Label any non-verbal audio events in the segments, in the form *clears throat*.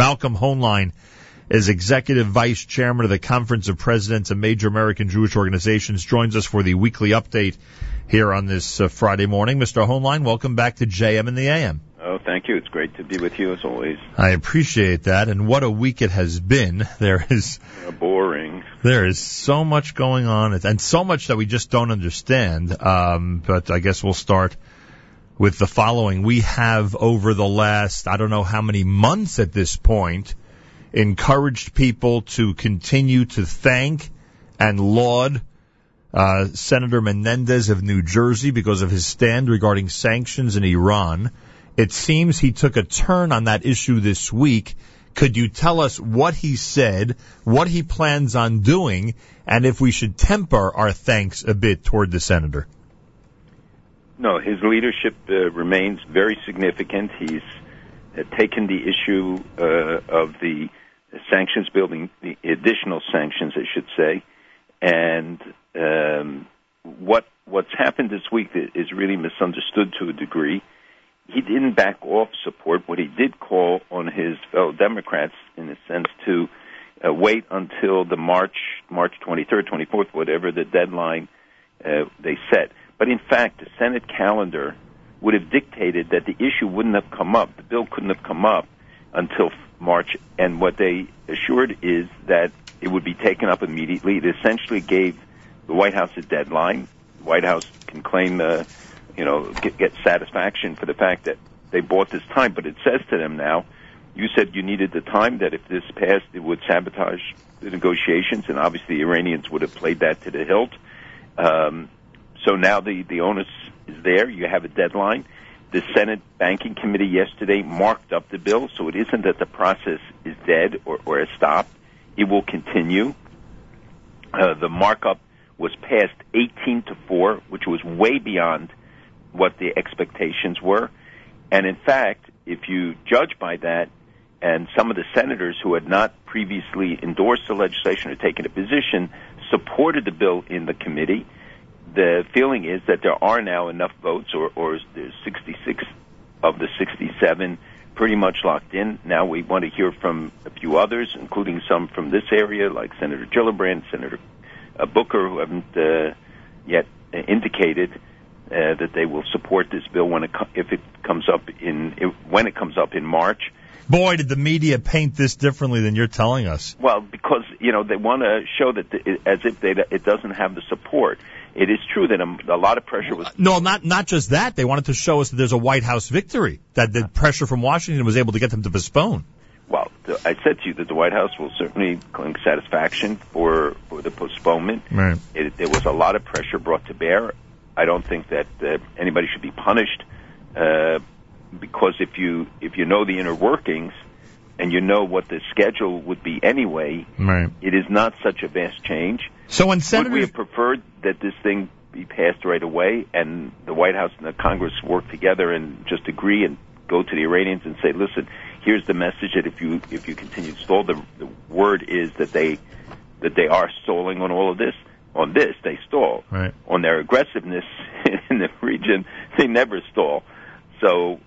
Malcolm Hoenlein is Executive Vice Chairman of the Conference of Presidents of Major American Jewish Organizations, joins us for the weekly update here on this uh, Friday morning. Mr. Hoenlein, welcome back to JM and the AM. Oh, thank you. It's great to be with you as always. I appreciate that, and what a week it has been. *laughs* There is uh, boring. There is so much going on, and so much that we just don't understand. Um, but I guess we'll start with the following. We have over the last I don't know how many months at this point encouraged people to continue to thank and laud uh, Senator Menendez of New Jersey because of his stand regarding sanctions in Iran. It seems he took a turn on that issue this week. Could you tell us what he said, what he plans on doing, and if we should temper our thanks a bit toward the senator? No, his leadership uh, remains very significant. He's uh, taken the issue uh, of the sanctions building, the additional sanctions, I should say, and um, what what's happened this week is really misunderstood to a degree. He didn't back off support. What he did call on his fellow Democrats, in a sense, to uh, wait until the March March 23rd, 24th, whatever the deadline uh, they set. But in fact, the Senate calendar would have dictated that the issue wouldn't have come up, the bill couldn't have come up until March. And what they assured is that it would be taken up immediately. It essentially gave the White House a deadline. The White House can claim, uh, you know, get, get satisfaction for the fact that they bought this time, but it says to them now, you said you needed the time, that if this passed, it would sabotage the negotiations, and obviously the Iranians would have played that to the hilt. Um, so now the, the onus is there. You have a deadline. The Senate Banking Committee yesterday marked up the bill, so it isn't that the process is dead or, or has stopped. It will continue. Uh, the markup was passed 18 to 4, which was way beyond what the expectations were. And in fact, if you judge by that, and some of the senators who had not previously endorsed the legislation or taken a position supported the bill in the committee, the feeling is that there are now enough votes, or, or there's 66 of the 67 pretty much locked in. Now we want to hear from a few others, including some from this area, like Senator Gillibrand, Senator uh, Booker, who haven't uh, yet indicated uh, that they will support this bill when it co- if it comes up in if, when it comes up in March. Boy, did the media paint this differently than you're telling us. Well, because you know they want to show that the, as if they, it doesn't have the support. It is true that a, a, lot of pressure was. No, not not just that. They wanted to show us that there's a White House victory. That the pressure from Washington was able to get them to postpone. Well, I said to you that the White House will certainly claim satisfaction for for the postponement. Right. It, there was a lot of pressure brought to bear. I don't think that uh, anybody should be punished uh, because if you if you know the inner workings and you know what the schedule would be anyway, right. it is not such a vast change. So when Senator, would we have preferred that this thing be passed right away and the White House and the Congress work together and just agree and go to the Iranians and say, listen, here's the message that if you if you continue to stall, the, the word is that they that they are stalling on all of this. On this, they stall. Right. On their aggressiveness *laughs* in the region, they never stall. So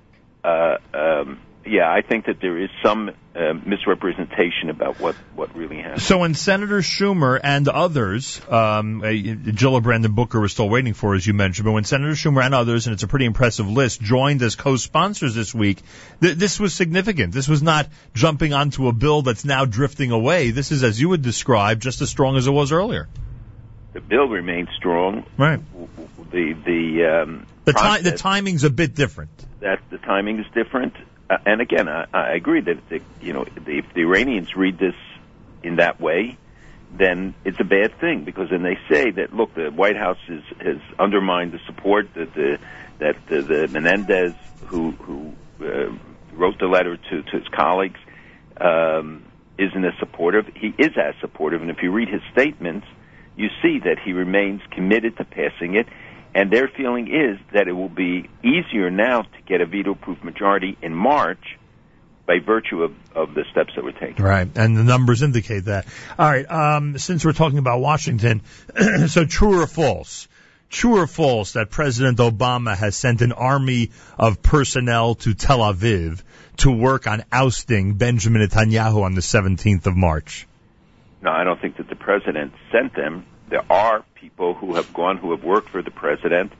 uh, um, yeah, I think that there is some uh, misrepresentation about what, what really happened. So when Senator Schumer and others, um, uh, Gillibrand and Booker were still waiting for, as you mentioned, but when Senator Schumer and others, and it's a pretty impressive list, joined as co-sponsors this week, th- this was significant. This was not jumping onto a bill that's now drifting away. This is, as you would describe, just as strong as it was earlier. The bill remains strong. Right. The the um, the, ti- the timing's a bit different that the timing is different. Uh, and again, I, I agree that the, you know if the Iranians read this in that way, then it's a bad thing because then they say that look, the White House is, has undermined the support that the that the, the Menendez who who uh, wrote the letter to to his colleagues um, isn't as supportive. He is as supportive, and if you read his statements, you see that he remains committed to passing it. And their feeling is that it will be easier now to get a veto proof majority in March by virtue of, of the steps that were taken. Right, and the numbers indicate that. All right, um, since we're talking about Washington, *clears throat* so true or false? true or false that President Obama has sent an army of personnel to Tel Aviv to work on ousting Benjamin Netanyahu on the 17th of March? No, I don't think that the president sent them. There are people who have gone who have worked for the president.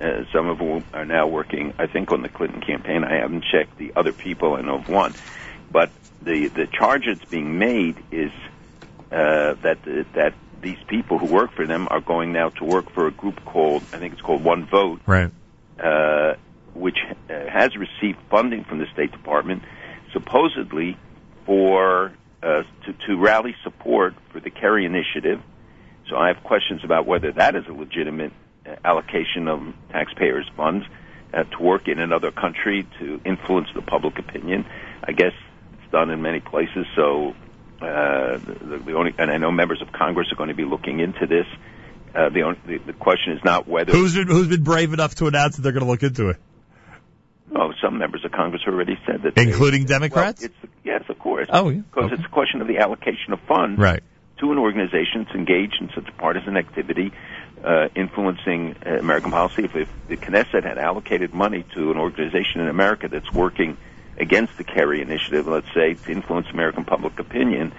Uh, some of whom are now working, I think, on the Clinton campaign. I haven't checked the other people. I know of one, but the the charge that's being made is uh, that that these people who work for them are going now to work for a group called I think it's called One Vote, right? Uh, which uh, has received funding from the State Department, supposedly for uh, to, to rally support for the Kerry initiative. So I have questions about whether that is a legitimate uh, allocation of taxpayers' funds uh, to work in another country to influence the public opinion. I guess it's done in many places. So uh, the, the only, and I know members of Congress are going to be looking into this. Uh, the, only, the the question is not whether who's been, who's been brave enough to announce that they're going to look into it. Oh, some members of Congress have already said that, including they, Democrats. Well, it's, yes, of course. Oh, yeah. Because okay. it's a question of the allocation of funds right. To an organization that's engaged in such partisan activity, uh, influencing uh, American policy. If, if the Knesset had allocated money to an organization in America that's working against the Kerry initiative, let's say, to influence American public opinion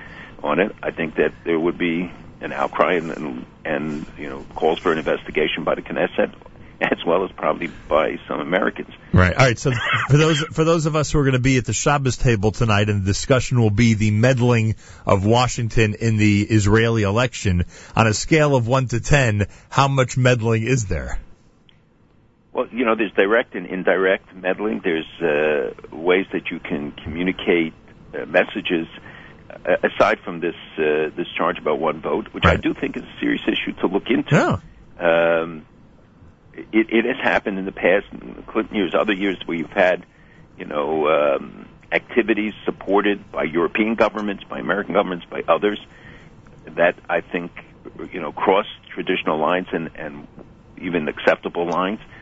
on it, I think that there would be an outcry and, and, and you know calls for an investigation by the Knesset *laughs* as well as probably by some Americans. Right. All right. So for those for those of us who are going to be at the Shabbos table tonight, and the discussion will be the meddling of Washington in the Israeli election on a scale of one to ten. How much meddling is there? Well, you know, there's direct and indirect meddling. There's uh, ways that you can communicate uh, messages uh, aside from this uh, this charge about one vote, which Right. I do think is a serious issue to look into. Yeah. Um, it, it has happened in the past, Clinton years, other years where you've had, you know, um, activities supported by European governments, by American governments, by others that I think, you know, cross traditional lines and, and even acceptable lines. Uh,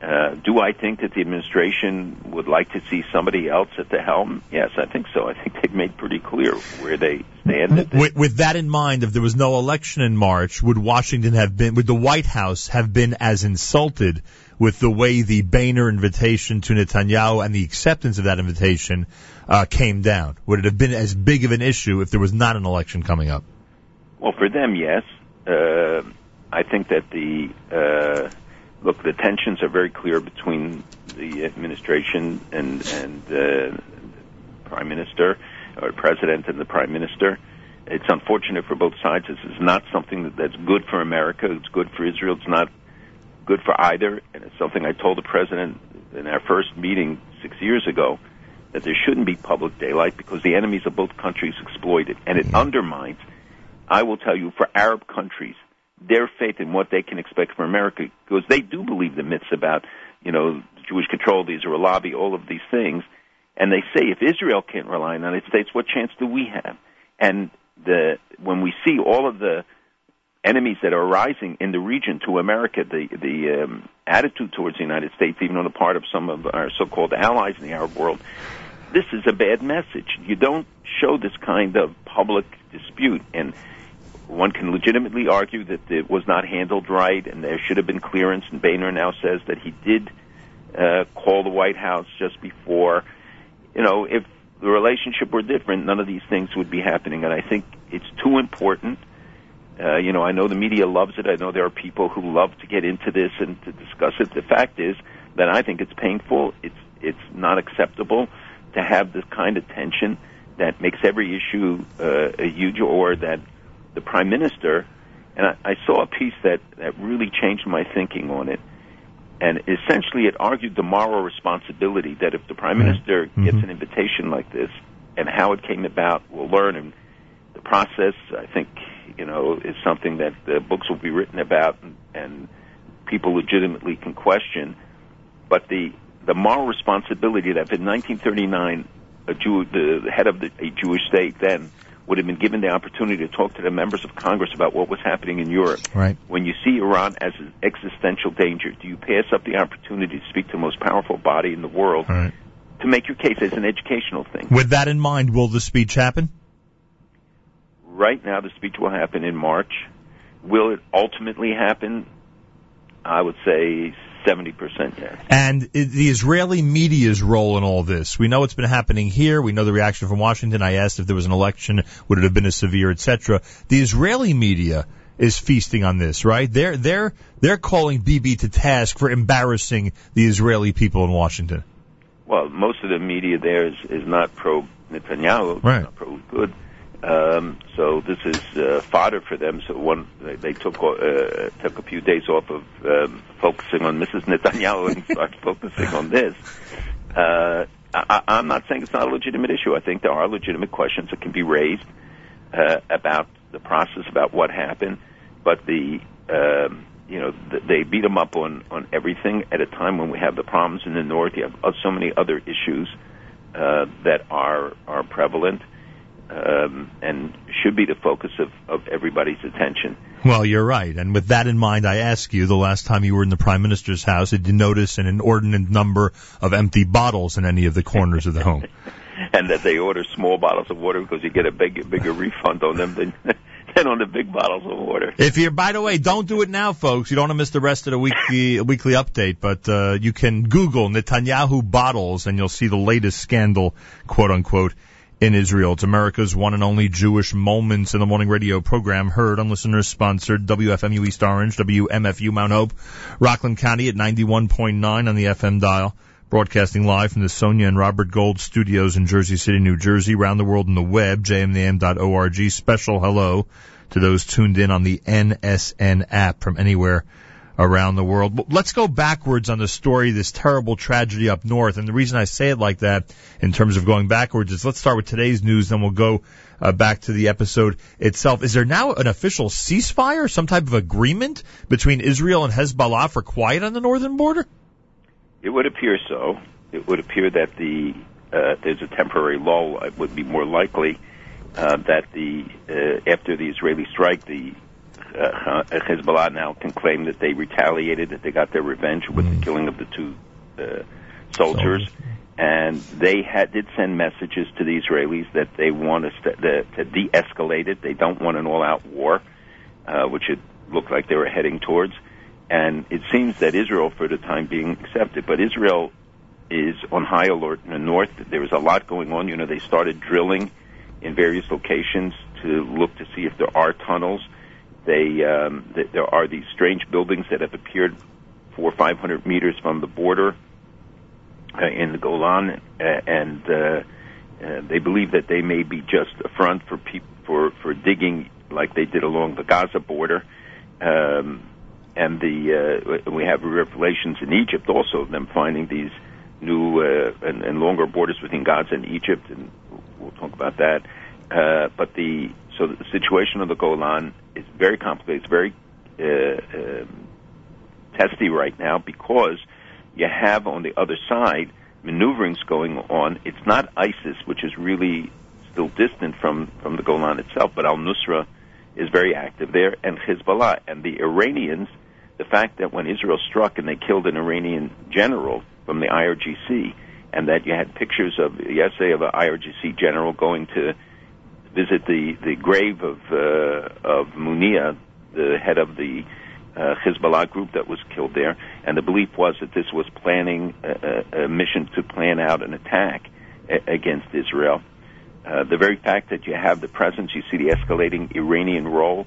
do I think that the administration would like to see somebody else at the helm? Yes, I think so. I think they've made pretty clear where they stand. With, with that in mind, if there was no election in March, would Washington have been, would the White House have been as insulted with the way the Boehner invitation to Netanyahu and the acceptance of that invitation uh, came down? Would it have been as big of an issue if there was not an election coming up? Well, for them, yes. Uh, I think that the uh, look, the tensions are very clear between the administration and and uh, prime minister or president and the prime minister. It's unfortunate for both sides. This is not something that, that's good for America. It's good for Israel. It's not good for either. And it's something I told the president in our first meeting six years ago that there shouldn't be public daylight because the enemies of both countries exploit it, and it undermines. I will tell you, for Arab countries, their faith in what they can expect from America, because they do believe the myths about, you know, Jewish control, the Israel lobby, all of these things, and they say if Israel can't rely on the United States, what chance do we have? And the when we see all of the enemies that are rising in the region to America, the the um, attitude towards the United States, even on the part of some of our so-called allies in the Arab world, this is a bad message. You don't show this kind of public dispute, and one can legitimately argue that it was not handled right, and there should have been clearance. And Boehner now says that he did uh, call the White House just before. You know, if the relationship were different, none of these things would be happening. And I think it's too important. Uh, you know, I know the media loves it. I know there are people who love to get into this and to discuss it. The fact is that I think it's painful. It's it's not acceptable to have this kind of tension that makes every issue uh, a huge or that the prime minister and I, I saw a piece that that really changed my thinking on it. And essentially, it argued the moral responsibility that if the prime minister gets Mhm. an invitation like this, and how it came about, we'll learn. And the process, I think, you know, is something that the books will be written about, and, and people legitimately can question. But the the moral responsibility that if in 1939 a Jew, the head of the, a Jewish state then would have been given the opportunity to talk to the members of Congress about what was happening in Europe. Right. When you see Iran as an existential danger, do you pass up the opportunity to speak to the most powerful body in the world right. to make your case as an educational thing? With that in mind, will the speech happen? Right now, the speech will happen in March. Will it ultimately happen? I would say 70% yes. And the Israeli media's role in all this. We know it's been happening here. We know the reaction from Washington. I asked if there was an election, would it have been as severe, etc. The Israeli media is feasting on this, right? They're they're they're calling Bibi to task for embarrassing the Israeli people in Washington. Well, most of the media there is is not pro Netanyahu, right. not pro good. Um, so this is uh, fodder for them. So one, they, they took uh, took a few days off of um, focusing on Mrs. Netanyahu and *laughs* started focusing on this. Uh, I, I'm not saying it's not a legitimate issue. I think there are legitimate questions that can be raised uh, about the process, about what happened. But the um, you know they beat them up on on everything at a time when we have the problems in the north. You have so many other issues uh, that are are prevalent um, and should be the focus of, of everybody's attention. Well, you're right. And with that in mind, I ask you, the last time you were in the Prime Minister's house, did you notice an inordinate number of empty bottles in any of the corners of the home? *laughs* and that they order small bottles of water because you get a big, bigger refund on them than *laughs* than on the big bottles of water. If you're, by the way, don't do it now, folks. You don't want to miss the rest of the weekly *laughs* weekly update, but uh, you can Google Netanyahu bottles and you'll see the latest scandal, quote unquote, in Israel. It's America's one and only Jewish Moments in the Morning radio program heard on listeners sponsored WFMU East Orange, WMFU Mount Hope, Rockland County at 91.9 on the FM dial. Broadcasting live from the Sonia and Robert Gold studios in Jersey City, New Jersey, around the world on the web, jmnam.org. Special hello to those tuned in on the NSN app from anywhere around the world. Let's go backwards on the story, this terrible tragedy up north. And the reason I say it like that in terms of going backwards is let's start with today's news, then we'll go uh, back to the episode itself. Is there now an official ceasefire, some type of agreement between Israel and Hezbollah for quiet on the northern border? It would appear so. It would appear that the uh, there's a temporary lull. It would be more likely uh, that the uh, after the Israeli strike, the uh, Hezbollah now can claim that they retaliated, that they got their revenge with mm. the killing of the two uh, soldiers. soldiers. And they had, did send messages to the Israelis that they want to, the, to de-escalate it. They don't want an all-out war, uh, which it looked like they were heading towards. And it seems that Israel, for the time being, accepted. But Israel is on high alert in the north. There was a lot going on. You know, they started drilling in various locations to look to see if there are tunnels. They um, th- there are these strange buildings that have appeared four or five hundred meters from the border uh, in the Golan, uh, and uh, uh, they believe that they may be just a front for for for digging like they did along the Gaza border. Um, and the uh, we have revelations in Egypt also of them finding these new uh, and, and longer borders between Gaza and Egypt, and we'll talk about that. Uh, but the so the situation of the Golan is very complicated. It's very uh, um, testy right now because you have on the other side maneuverings going on. It's not ISIS, which is really still distant from from the Golan itself, but Al Nusra is very active there, and Hezbollah and the Iranians the fact that when Israel struck and they killed an Iranian general from the IRGC, and that you had pictures of yesterday of an IRGC general going to visit the the grave of uh, of Mugniya, the head of the uh, Hezbollah group that was killed there, and the belief was that this was planning a, a mission to plan out an attack a- against Israel. Uh, the very fact that you have the presence, you see the escalating Iranian role,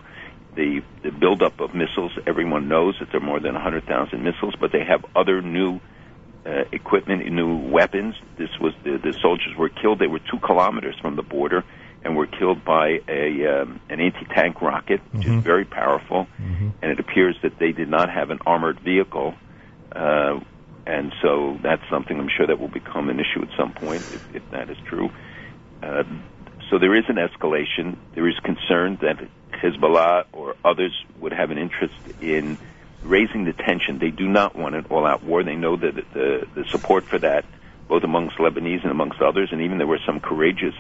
the, the buildup of missiles. Everyone knows that there are more than 100,000 missiles, but they have other new uh, equipment, new weapons. This was the, the soldiers were killed. They were two kilometers from the border and were killed by a um, an anti-tank rocket, which mm-hmm. is very powerful. Mm-hmm. And it appears that they did not have an armored vehicle. Uh, and so that's something I'm sure that will become an issue at some point if, if that is true. Uh, so there is an escalation. There is concern that Hezbollah or others would have an interest in raising the tension. They do not want an all-out war. They know that the, the support for that, both amongst Lebanese and amongst others, and even there were some courageous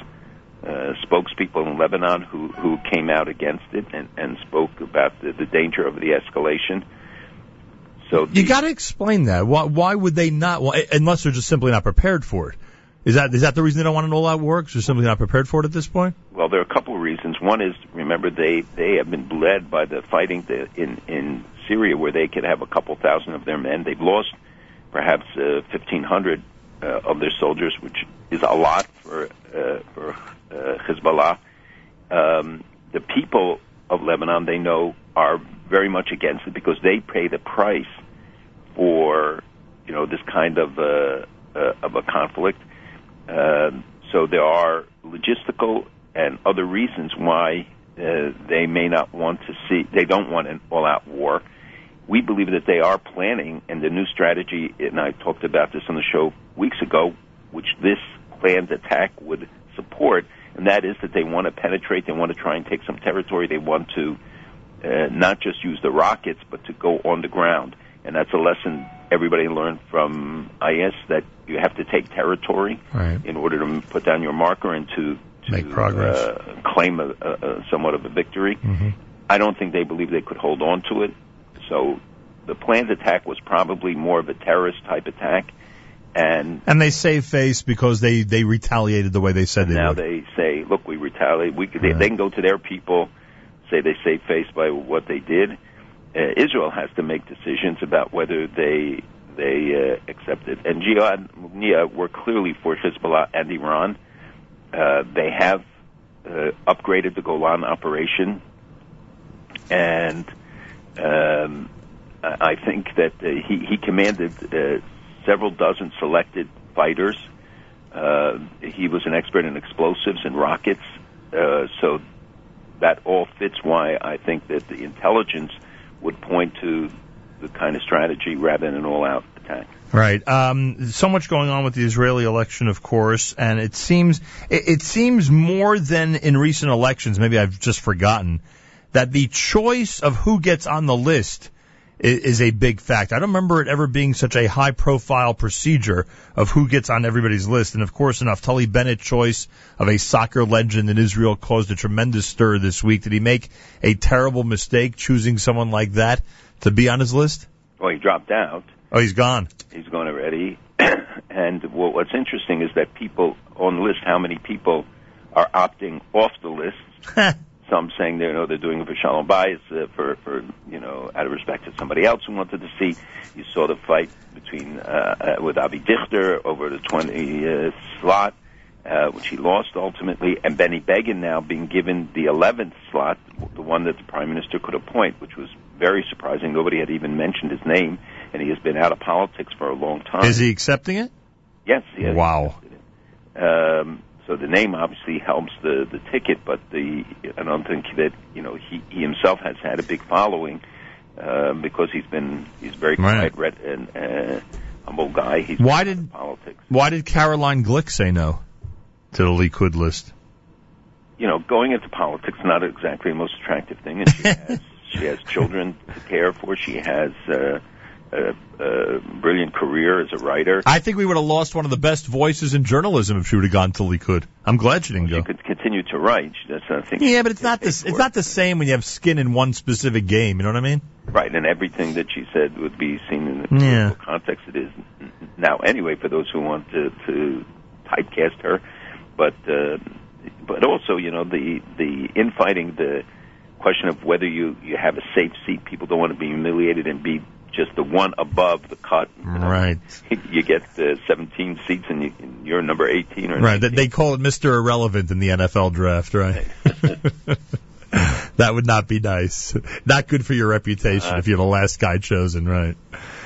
uh, spokespeople in Lebanon who, who came out against it and, and spoke about the, the danger of the escalation. So the, you got to explain that. Why, why would they not? Well, unless they're just simply not prepared for it. Is that is that the reason they don't want an all-out war? Because they're simply not prepared for it at this point. Well, there are a couple of reasons. One is remember they they have been bled by the fighting in in Syria, where they could have a couple thousand of their men. They've lost perhaps uh, 1,500 uh, of their soldiers, which is a lot for uh, for uh, Hezbollah. Um, the people of Lebanon, they know, are very much against it because they pay the price for you know this kind of uh, uh, of a conflict. Uh, so there are logistical and other reasons why uh, they may not want to see. They don't want an all-out war. We believe that they are planning, and the new strategy. And I talked about this on the show weeks ago, which this planned attack would support, and that is that they want to penetrate. They want to try and take some territory. They want to uh, not just use the rockets, but to go on the ground. And that's a lesson everybody learned from IS that you have to take territory Right. in order to put down your marker and to, to Make progress. Uh, claim a, a, a somewhat of a victory. hmm I don't think they believe they could hold on to it. So the planned attack was probably more of a terrorist type attack, and And they save face because they they retaliated the way they said they now would. they say, "Look, we retaliate. We could, they, Right. they can go to their people, say they save face by what they did." Uh, Israel has to make decisions about whether they they uh, accept it. And Jihad Mugniya were clearly for Hezbollah and Iran. Uh, they have uh, upgraded the Golan operation, and um, I think that uh, he he commanded uh, several dozen selected fighters. Uh, he was an expert in explosives and rockets, uh, so that all fits why I think that the intelligence would point to the kind of strategy rather than an all-out attack. Right. Um, so much going on with the Israeli election, of course, and it seems it, it seems more than in recent elections. Maybe I've just forgotten that the choice of who gets on the list is, is a big fact. I don't remember it ever being such a high-profile procedure of who gets on everybody's list. And of course, an Naftali Bennett choice of a soccer legend in Israel caused a tremendous stir this week. Did he make a terrible mistake choosing someone like that to be on his list? Well, he dropped out. Oh, he's gone. He's gone already. *clears throat* and what's interesting is that people on the list, how many people are opting off the list? *laughs* Some saying they you know they're doing it for shalom bayis, uh, for for you know out of respect to somebody else who wanted to see. You saw the fight between uh, uh, with Avi Dichter over the 20 uh, slot, uh, which he lost ultimately, and Benny Begin now being given the 11th slot, the one that the prime minister could appoint, which was very surprising. Nobody had even mentioned his name, and he has been out of politics for a long time. Is he accepting it? Yes. yes. Wow. Um, so the name obviously helps the the ticket, but the I don't think that you know he he himself has had a big following um, because he's been he's very Right. quiet, red, and uh, humble guy. He's Why did- politics? Why did Caroline Glick say no to the Likud list? You know, going into politics is not exactly the most attractive thing, and she *laughs* has she has children to care for. She has. Uh, a, a brilliant career as a writer. I think we would have lost one of the best voices in journalism if she would have gone to Likud. I'm glad she didn't She go. could continue to write. That's I think. Yeah, but it's not this. It's not the same when you have skin in one specific game. You know what I mean? Right, and everything that she said would be seen in the Yeah. context it is now. Anyway, for those who want to, to typecast her, but uh, but also, you know, the the infighting, the question of whether you you have a safe seat. People don't want to be humiliated and be just the one above the cut. You know, Right. You get uh, 17 seats, and, you, you're number 18 or Right. They, 19. they call it Mr. Irrelevant in the NFL draft, right? *laughs* *laughs* that would not be nice. Not good for your reputation Uh, if you're the last guy chosen, right?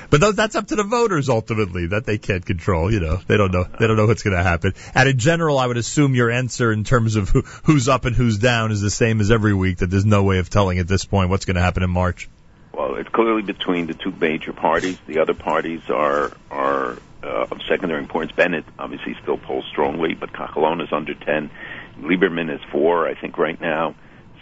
But those, that's up to the voters ultimately. That they can't control. You know, they don't know. They don't know what's going to happen. And in general, I would assume your answer in terms of who, who's up and who's down is the same as every week. That there's no way of telling at this point what's going to happen in March. Well, it's clearly between the two major parties. The other parties are are uh, of secondary importance. Bennett obviously still polls strongly, but Kahlon is under ten. Lieberman is four, I think, right now.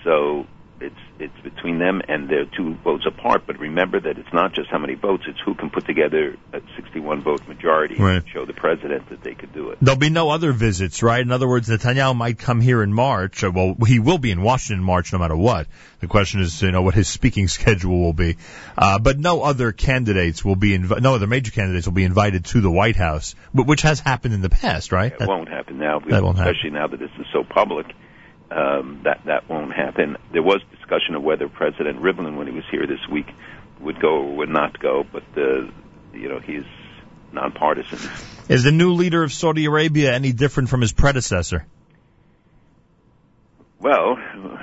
So it's it's between them, and they're two votes apart. But remember that it's not just how many votes; it's who can put together a 61 vote majority Right. and show the president that they could do it. There'll be no other visits, right? In other words, Netanyahu might come here in March. Well, he will be in Washington in March no matter what. The question is, you know, what his speaking *laughs* schedule will be. Uh, but no other candidates will be invi- no other major candidates will be invited to the White House, which has happened in the past, right? It That- won't happen now, that won't happen. especially now that this is so public. Um, that that won't happen. There was discussion of whether President Rivlin, when he was here this week, would go or would not go, but uh, you know he's nonpartisan. Is the new leader of Saudi Arabia any different from his predecessor? Well,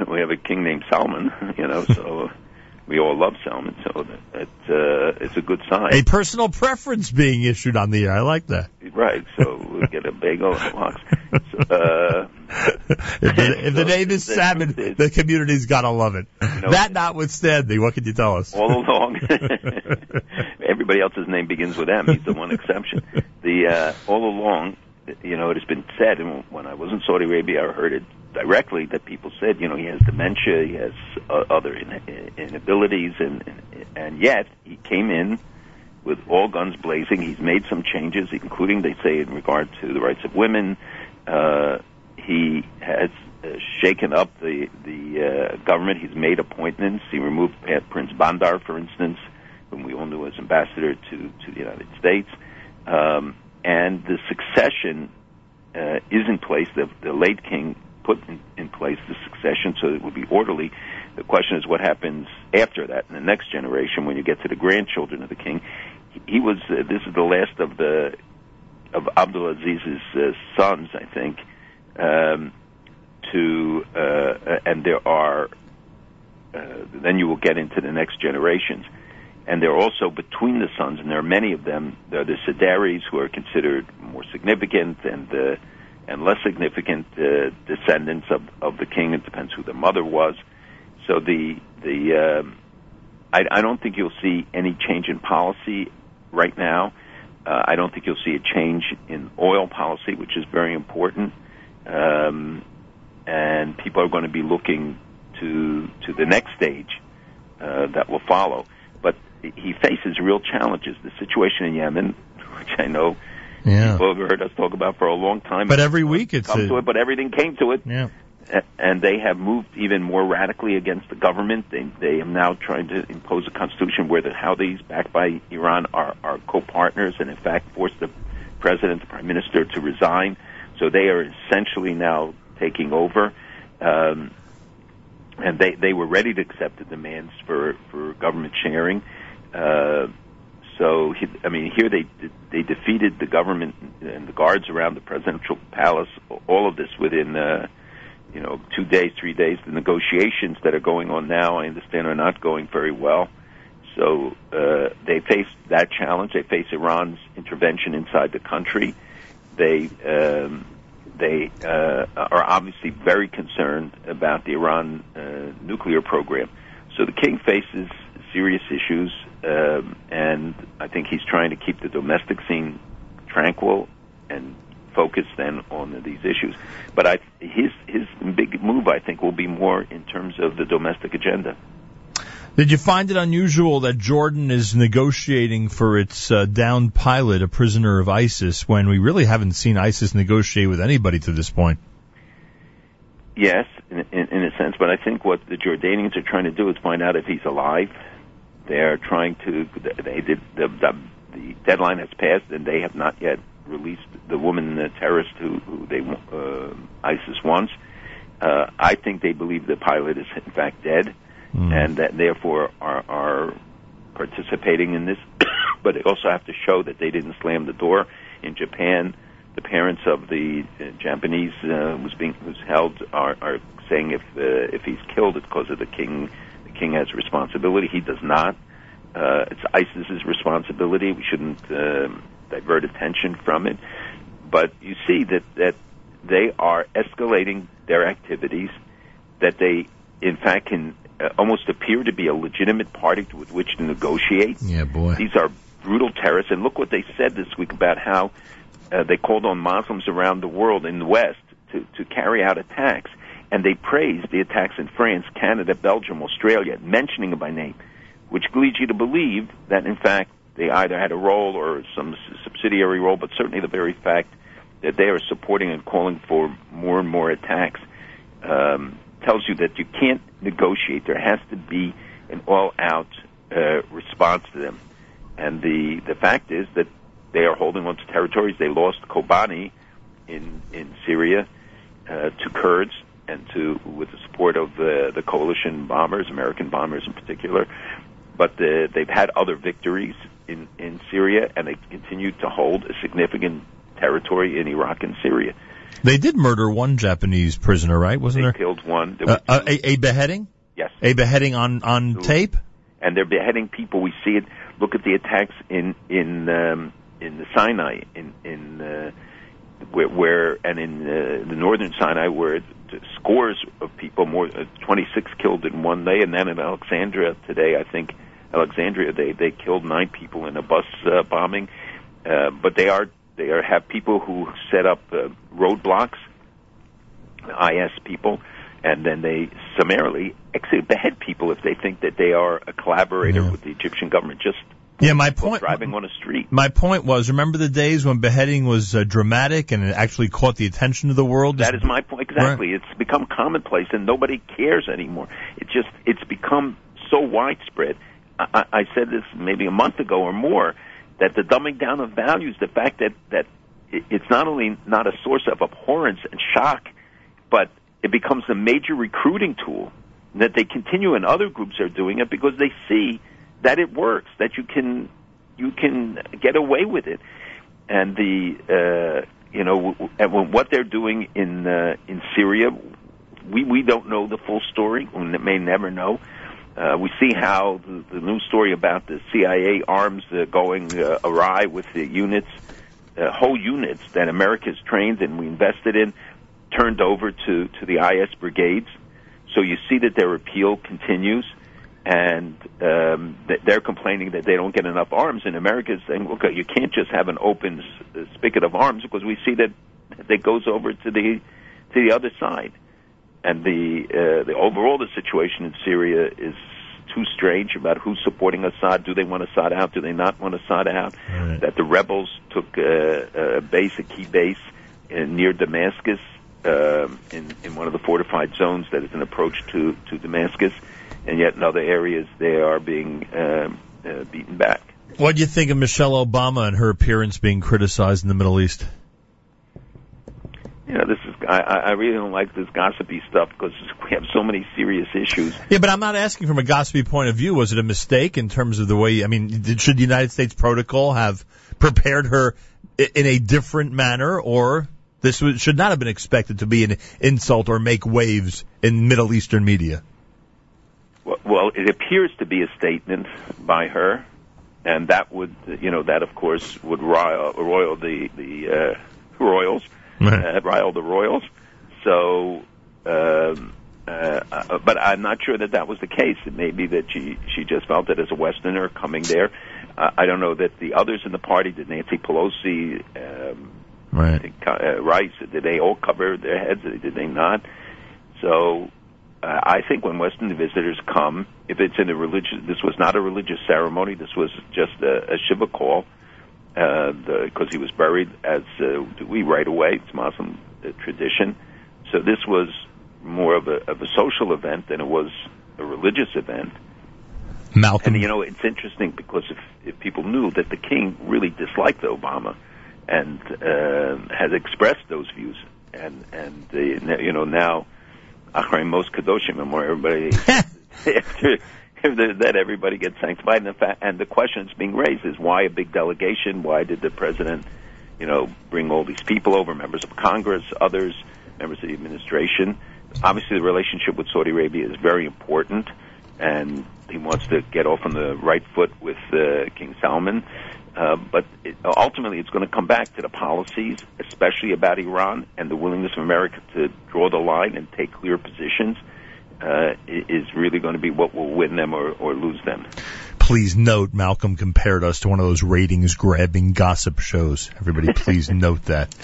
we have a king named Salman, you know, so *laughs* we all love Salman, so that, uh, it's a good sign. A personal preference being issued on the air. I like that. Right, so we'll get a bagel and a box. So, uh, if the, if the name is Salmon, the community's got to love it. Know, that notwithstanding, what can you tell us? All along, *laughs* everybody else's name begins with M. He's the one exception. The uh, all along, you know, it has been said, and when I was in Saudi Arabia, I heard it directly that people said, you know, he has dementia, he has uh, other in- inabilities, and, and and yet he came in with all guns blazing. He's made some changes, including they say in regard to the rights of women. Uh, he has uh, shaken up the the uh, government. He's made appointments. He removed Prince Bandar, for instance, whom we all knew as ambassador to to the United States. Um, and the succession uh, is in place. The, the late king put in, in place the succession so it would be orderly. The question is what happens after that in the next generation when you get to the grandchildren of the king. He, was. Uh, this is the last of the of Abdulaziz's uh, sons, I think. Um, to uh, and there are. Uh, then you will get into the next generations and they're also between the sons, and there are many of them. There are the Sudairis who are considered more significant and uh, and less significant uh, descendants of of the king. It depends who the mother was. So the the um, I, I don't think you'll see any change in policy right now. Uh, I don't think you'll see a change in oil policy, which is very important. Um, and people are going to be looking to to the next stage uh, that will follow But he faces real challenges. The situation in Yemen, *laughs* which I know yeah. people have heard us talk about for a long time. But every week it's come a... to it. But everything came to it. Yeah. And they have moved even more radically against the government. They they are now trying to impose a constitution where the Houthis, backed by Iran, are are co-partners, and in fact force the president, the prime minister, to resign. So they are essentially now taking over. Um, and they they were ready to accept the demands for for government sharing. Uh, so, he, I mean, here they they defeated the government and the guards around the presidential palace. All of this within, uh, you know, two days, three days. The negotiations that are going on now, I understand, are not going very well. So uh, they face that challenge. They face Iran's intervention inside the country. They um, they uh, are obviously very concerned about the Iran uh, nuclear program. So the king faces serious issues, um, and I think he's trying to keep the domestic scene tranquil and focused then on these issues. But I, his his big move, I think, will be more in terms of the domestic agenda. Did you find it unusual that Jordan is negotiating for its uh, downed pilot, a prisoner of ISIS, when we really haven't seen ISIS negotiate with anybody to this point? Yes, in, in, in a sense, but I think what the Jordanians are trying to do is find out if he's alive they're trying to. They did the, the the deadline has passed, and they have not yet released the woman the terrorist who, who they uh, ISIS wants. Uh, I think they believe the pilot is in fact dead, mm. and that therefore are, are participating in this. *coughs* but they also have to show that they didn't slam the door. In Japan, the parents of the uh, Japanese uh, who's being who's held are, are saying if uh, if he's killed, it's because of the king The king has responsibility. He does not. Uh, it's ISIS's responsibility. We shouldn't um, divert attention from it. But you see that that they are escalating their activities. That they, in fact, can almost appear to be a legitimate party with which to negotiate. Yeah, boy. These are brutal terrorists. And look what they said this week about how uh, they called on Muslims around the world in the West to, to carry out attacks and they praised the attacks in France, Canada, Belgium, Australia, mentioning them by name, which leads you to believe that, in fact, they either had a role or some subsidiary role, but certainly the very fact that they are supporting and calling for more and more attacks um, tells you that you can't negotiate. There has to be an all-out uh, response to them. And the the fact is that they are holding on to territories. They lost Kobani in in Syria uh, to Kurds and to with the support of the the coalition bombers, American bombers in particular. but uh, they've had other victories in in Syria, and they continue to hold a significant territory in Iraq and Syria. They did murder one Japanese prisoner, right? Wasn't They there killed one. There uh, uh, a, a beheading? yes, A beheading on on Absolutely. tape? and they're beheading people. We see it. Look at the attacks in in um, in the Sinai, in in uh, where, where and in uh, the northern Sinai, where scores of people, more uh, 26 killed in one day, and then in Alexandria today, I think Alexandria, they they killed nine people in a bus uh, bombing. Uh, but they are they are have people who set up uh, roadblocks, IS people, and then they summarily actually behead people if they think that they are a collaborator Yeah. with the Egyptian government just Yeah, my point. driving on a street. My point was, remember the days when beheading was uh, dramatic and it actually caught the attention of the world? That is my point exactly. It's become commonplace and nobody cares anymore. It just it's become so widespread. I I said this maybe a month ago or more that the dumbing down of values, the fact that that it's not only not a source of abhorrence and shock, but it becomes a major recruiting tool. That they continue and other groups are doing it because they see that it works, that you can you can get away with it, and the uh, you know and what they're doing in uh, in Syria, we we don't know the full story. We may never know. Uh, we see how the, the news story about the CIA arms uh, going uh, awry with the units, uh, whole units that America's trained and we invested in, turned over to to the IS brigades. So you see that their appeal continues, and um, th- they're complaining that they don't get enough arms. And America's saying, "Look, you can't just have an open spigot of arms because we see that that goes over to the to the other side." And the uh, the overall the situation in Syria is too strange about who's supporting Assad. Do they want Assad out? Do they not want Assad out? Right. That the rebels took uh, a base, a key base uh, near Damascus, um, in in one of the fortified zones that is an approach to to Damascus, and yet in other areas they are being um, uh, beaten back. What do you think of Michelle Obama and her appearance being criticized in the Middle East? You know, this is I, I really don't like this gossipy stuff because *laughs* we have so many serious issues. Yeah, but I'm not asking from a gossipy point of view. Was it a mistake in terms of the way? I mean, should the United States protocol have prepared her in a different manner, or this was, should not have been expected to be an insult or make waves in Middle Eastern media? Well, well, it appears to be a statement by her, and that would, you know, that of course would rile, roil the the uh, royals, uh, rile the royals. So, um, uh, uh, but I'm not sure that that was the case. It may be that she she just felt that as a Westerner coming there. Uh, I don't know that the others in the party, did Nancy Pelosi, um, Right. think, uh, Rice, did they all cover their heads? Did they not? So uh, I think when Western visitors come, if it's in a religious, this was not a religious ceremony. This was just a, a shiva call because he was buried as uh, we right away. It's Muslim uh, tradition. So this was more of a, of a social event than it was a religious event. Malcolm. And you know, it's interesting because if, if people knew that the king really disliked Obama and uh, has expressed those views, and and uh, you know now, Achrei Mos Kadoshim, and more everybody *laughs* *laughs* after *laughs* that everybody gets sanctified, and the fa- and the question that's being raised is why a big delegation? Why did the president, you know, bring all these people over, members of Congress, others, members of the administration? Obviously, the relationship with Saudi Arabia is very important, and he wants to get off on the right foot with uh, King Salman. Uh, but it, ultimately, it's going to come back to the policies, especially about Iran and the willingness of America to draw the line and take clear positions. Uh, is really going to be what will win them or, or lose them. Please note, Malcolm compared us to one of those ratings grabbing gossip shows. Everybody, please *laughs* note that.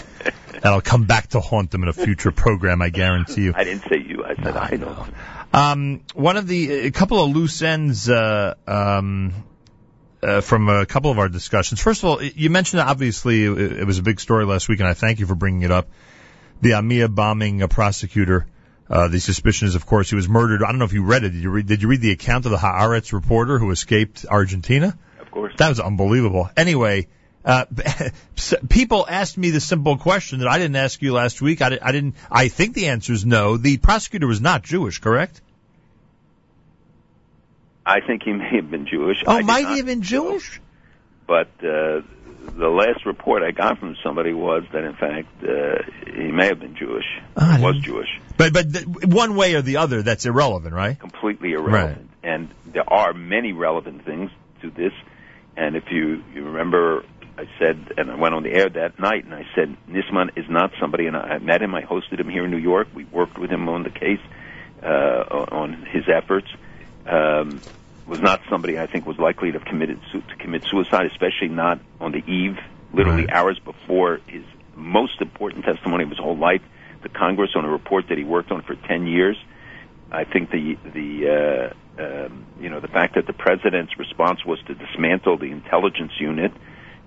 That'll come back to haunt them in a future program, I guarantee you. I didn't say you. I said I, know. Um, one of the, a couple of loose ends, uh, um, uh, from a couple of our discussions. First of all, you mentioned obviously it, it was a big story last week, and I thank you for bringing it up. The AMIA bombing a prosecutor. Uh, the suspicion is, of course, he was murdered. I don't know if you read it. Did you read, did you read the account of the Haaretz reporter who escaped Argentina? Of course. That was unbelievable. Anyway, uh, *laughs* people asked me the simple question that I didn't ask you last week. I, I didn't. I think the answer is no. The prosecutor was not Jewish, correct? I think he may have been Jewish. Oh, I might he have been Jewish? but uh, the last report I got from somebody was that in fact uh, he may have been Jewish, I was Jewish, But but th- one way or the other, that's irrelevant, right? completely irrelevant. And there are many relevant things to this. And if you you remember, I said, and I went on the air that night, and I said Nisman is not somebody, and I I met him, I hosted him here in New York, we worked with him on the case, uh, on his efforts. Um, was not somebody I think was likely to have committed su- to commit suicide, especially not on the eve, literally Right. hours before his most important testimony of his whole life to Congress on a report that he worked on for ten years. I think the the uh, um, you know the fact that the president's response was to dismantle the intelligence unit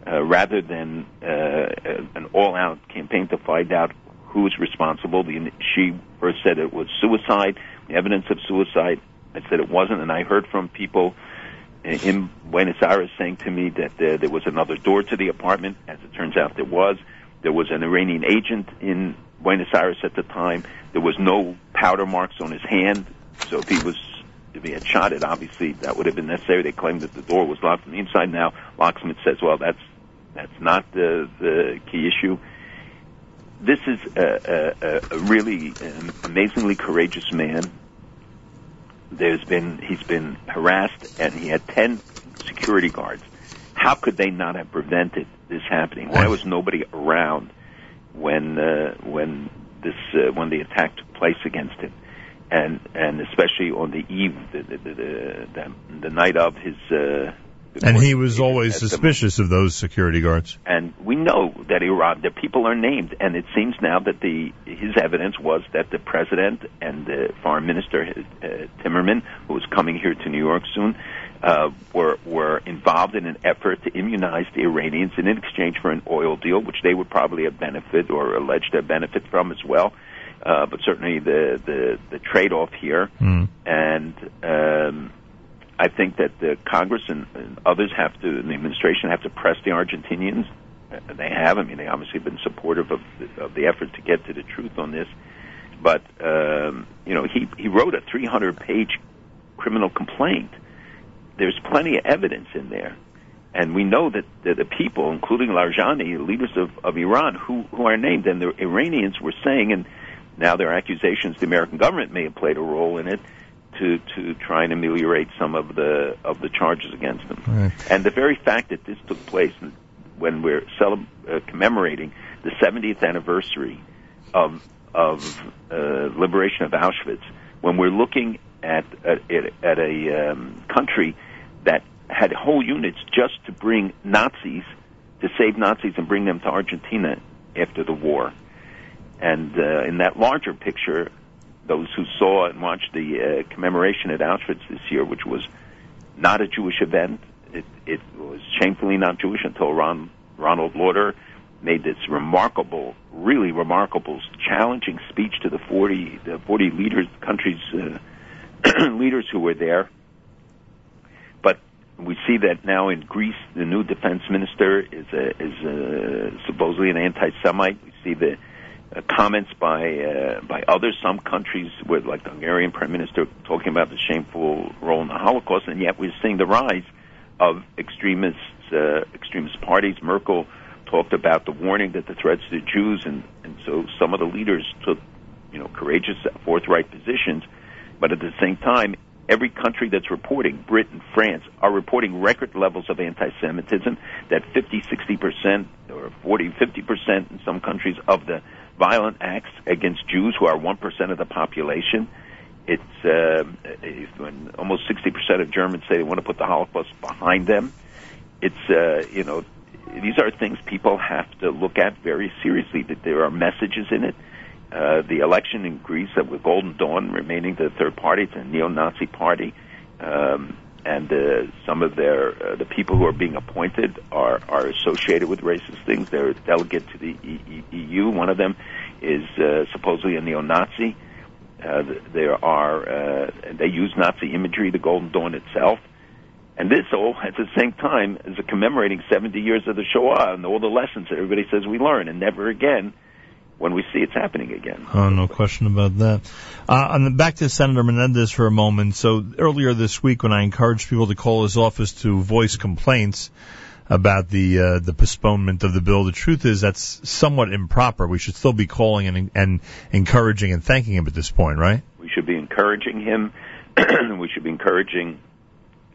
uh, rather than uh, an all-out campaign to find out who's responsible. The, she first said it was suicide, evidence of suicide. I said it wasn't, and I heard from people in Buenos Aires saying to me that uh, there was another door to the apartment. As it turns out, there was. There was an Iranian agent in Buenos Aires at the time. There was no powder marks on his hand, so if he was if he had shot it, obviously that would have been necessary. They claimed that the door was locked from the inside. Now locksmith says, well, that's that's not the the key issue. This is a, a, a really um, amazingly courageous man. There's been he's been harassed, and he had ten security guards. How could they not have prevented this happening? Why was nobody around when uh, when this uh, when the attack took place against him? And and especially on the eve, the the the, the, the night of his. Uh, And he was always suspicious of those security guards. And we know that Iran, the people are named, and it seems now that the his evidence was that the president and the foreign minister uh, Timerman, who is coming here to New York soon, uh, were were involved in an effort to immunize the Iranians in exchange for an oil deal, which they would probably have benefit or alleged to benefit from as well. Uh, but certainly the the, the trade off here, Mm. and um, I think that the Congress and, and others have to, and the administration have to press the Argentinians. Uh, They have. I mean, they obviously have been supportive of the, of the effort to get to the truth on this. But um, you know, he he wrote a 300-page criminal complaint. There's plenty of evidence in there, and we know that, that the people, including Larijani, leaders of, of Iran, who who are named, and the Iranians were saying, and now there are accusations the American government may have played a role in it to to try and ameliorate some of the of the charges against them. Right. And the very fact that this took place when we're celeb- uh, commemorating the 70th anniversary of of uh, liberation of Auschwitz, when we're looking at at, at a um, country that had whole units just to bring Nazis to save Nazis and bring them to Argentina after the war. And uh, in that larger picture, those who saw and watched the uh, commemoration at Auschwitz this year, which was not a Jewish event, it, it was shamefully not Jewish until Ron, Ronald Lauder made this remarkable, really remarkable, challenging speech to the 40, the 40 leaders, countries, uh, *clears throat* leaders who were there. But we see that now in Greece, the new defense minister is a, is a, supposedly an anti-Semite. We see the uh, comments by uh, by others, some countries, with like the Hungarian prime minister talking about the shameful role in the Holocaust, and yet we're seeing the rise of extremists, uh, extremist parties. Merkel talked about the warning that the threats to Jews, and and so some of the leaders took, you know, courageous, forthright positions, but at the same time. Every country that's reporting, Britain, France, are reporting record levels of anti-Semitism. That 50, 60 percent, or 40, 50 percent in some countries of the violent acts against Jews, who are one percent of the population. It's uh, when almost sixty percent of Germans say they want to put the Holocaust behind them. It's uh, you know these are things people have to look at very seriously. That there are messages in it. Uh, the election in Greece uh, with Golden Dawn remaining the third party, it's a neo-Nazi party, um, and uh, some of their uh, the people who are being appointed are are associated with racist things. They're a delegate to the E- EU. One of them is uh, supposedly a neo-Nazi. Uh, there are uh, they use Nazi imagery, the Golden Dawn itself. And this all at the same time is commemorating 70 years of the Shoah and all the lessons that everybody says we learn, and never again when we see it's happening again. Oh, no question about that. Uh, and back to Senator Menendez for a moment. So earlier this week, when I encouraged people to call his office to voice complaints about the uh, the postponement of the bill, the truth is that's somewhat improper. We should still be calling and, and encouraging and thanking him at this point, right? We should be encouraging him. *clears throat* we should be encouraging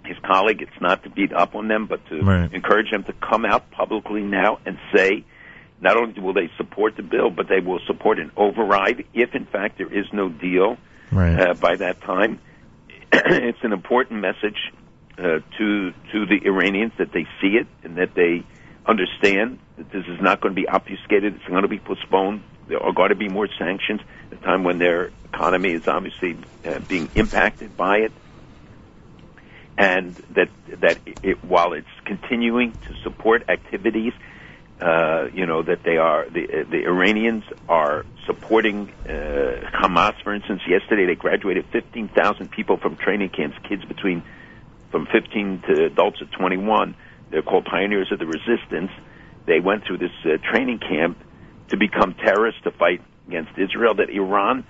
his colleague. It's not to beat up on them, but to Right. encourage them to come out publicly now and say not only will they support the bill, but they will support an override if, in fact, there is no deal Right. uh, by that time. *clears throat* it's an important message uh, to to the Iranians that they see it and that they understand that this is not going to be obfuscated. It's going to be postponed. There are going to be more sanctions at a time when their economy is obviously uh, being impacted by it, and that that it, while it's continuing to support activities uh, you know that they are the the Iranians are supporting uh, Hamas. For instance, yesterday they graduated 15,000 people from training camps, kids between from 15 to adults at 21. They're called pioneers of the resistance. They went through this uh, training camp to become terrorists to fight against Israel. That Iran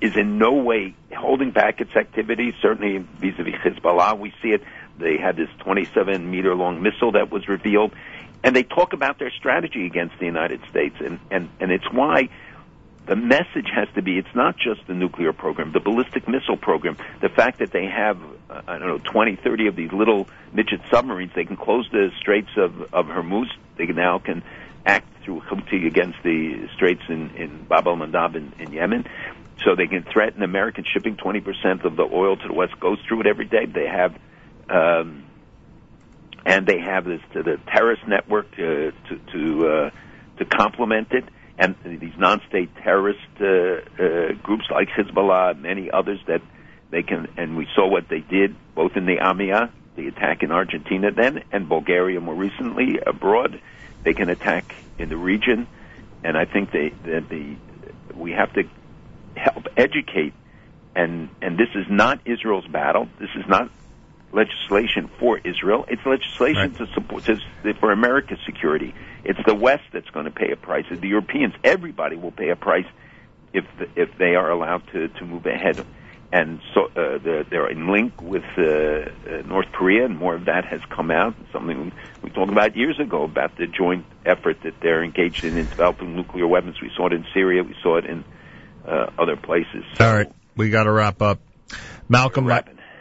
is in no way holding back its activities. Certainly vis-a-vis Hezbollah, we see it. They had this 27 meter long missile that was revealed and they talk about their strategy against the United States, and and and it's why the message has to be it's not just the nuclear program, the ballistic missile program, the fact that they have uh, I don't know 20, 30 of these little midget submarines, they can close the Straits of of Hormuz, they now can act through Houthi against the straits in in Bab el Mandab in, in Yemen. So they can threaten American shipping. Twenty percent of the oil to the west goes through it every day. They have um, and they have this the terrorist network uh, to to uh, to complement it, and these non-state terrorist uh, uh, groups like Hezbollah and many others that they can. And we saw what they did both in the AMIA, the attack in Argentina then, and Bulgaria more recently abroad. They can attack in the region, and I think they that the we have to help educate. And and this is not Israel's battle. This is not legislation for Israel. It's legislation Right. to support to, for America's security. It's the West that's going to pay a price. The Europeans, everybody will pay a price if if they are allowed to to move ahead. And so uh, they're, they're in link with uh, uh, North Korea, and more of that has come out. Something we talked about years ago about the joint effort that they're engaged in in developing nuclear weapons. We saw it in Syria. We saw it in uh, other places. So, All right, we got to wrap up. Malcolm.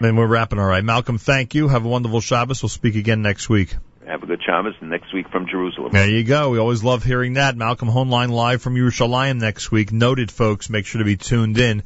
And we're wrapping. All right, Malcolm. Thank you. Have a wonderful Shabbos. We'll speak again next week. Have a good Shabbos, and next week from Jerusalem. There you go. We always love hearing that. Malcolm Hoenlein live from Yerushalayim next week. Noted, folks. Make sure to be tuned in.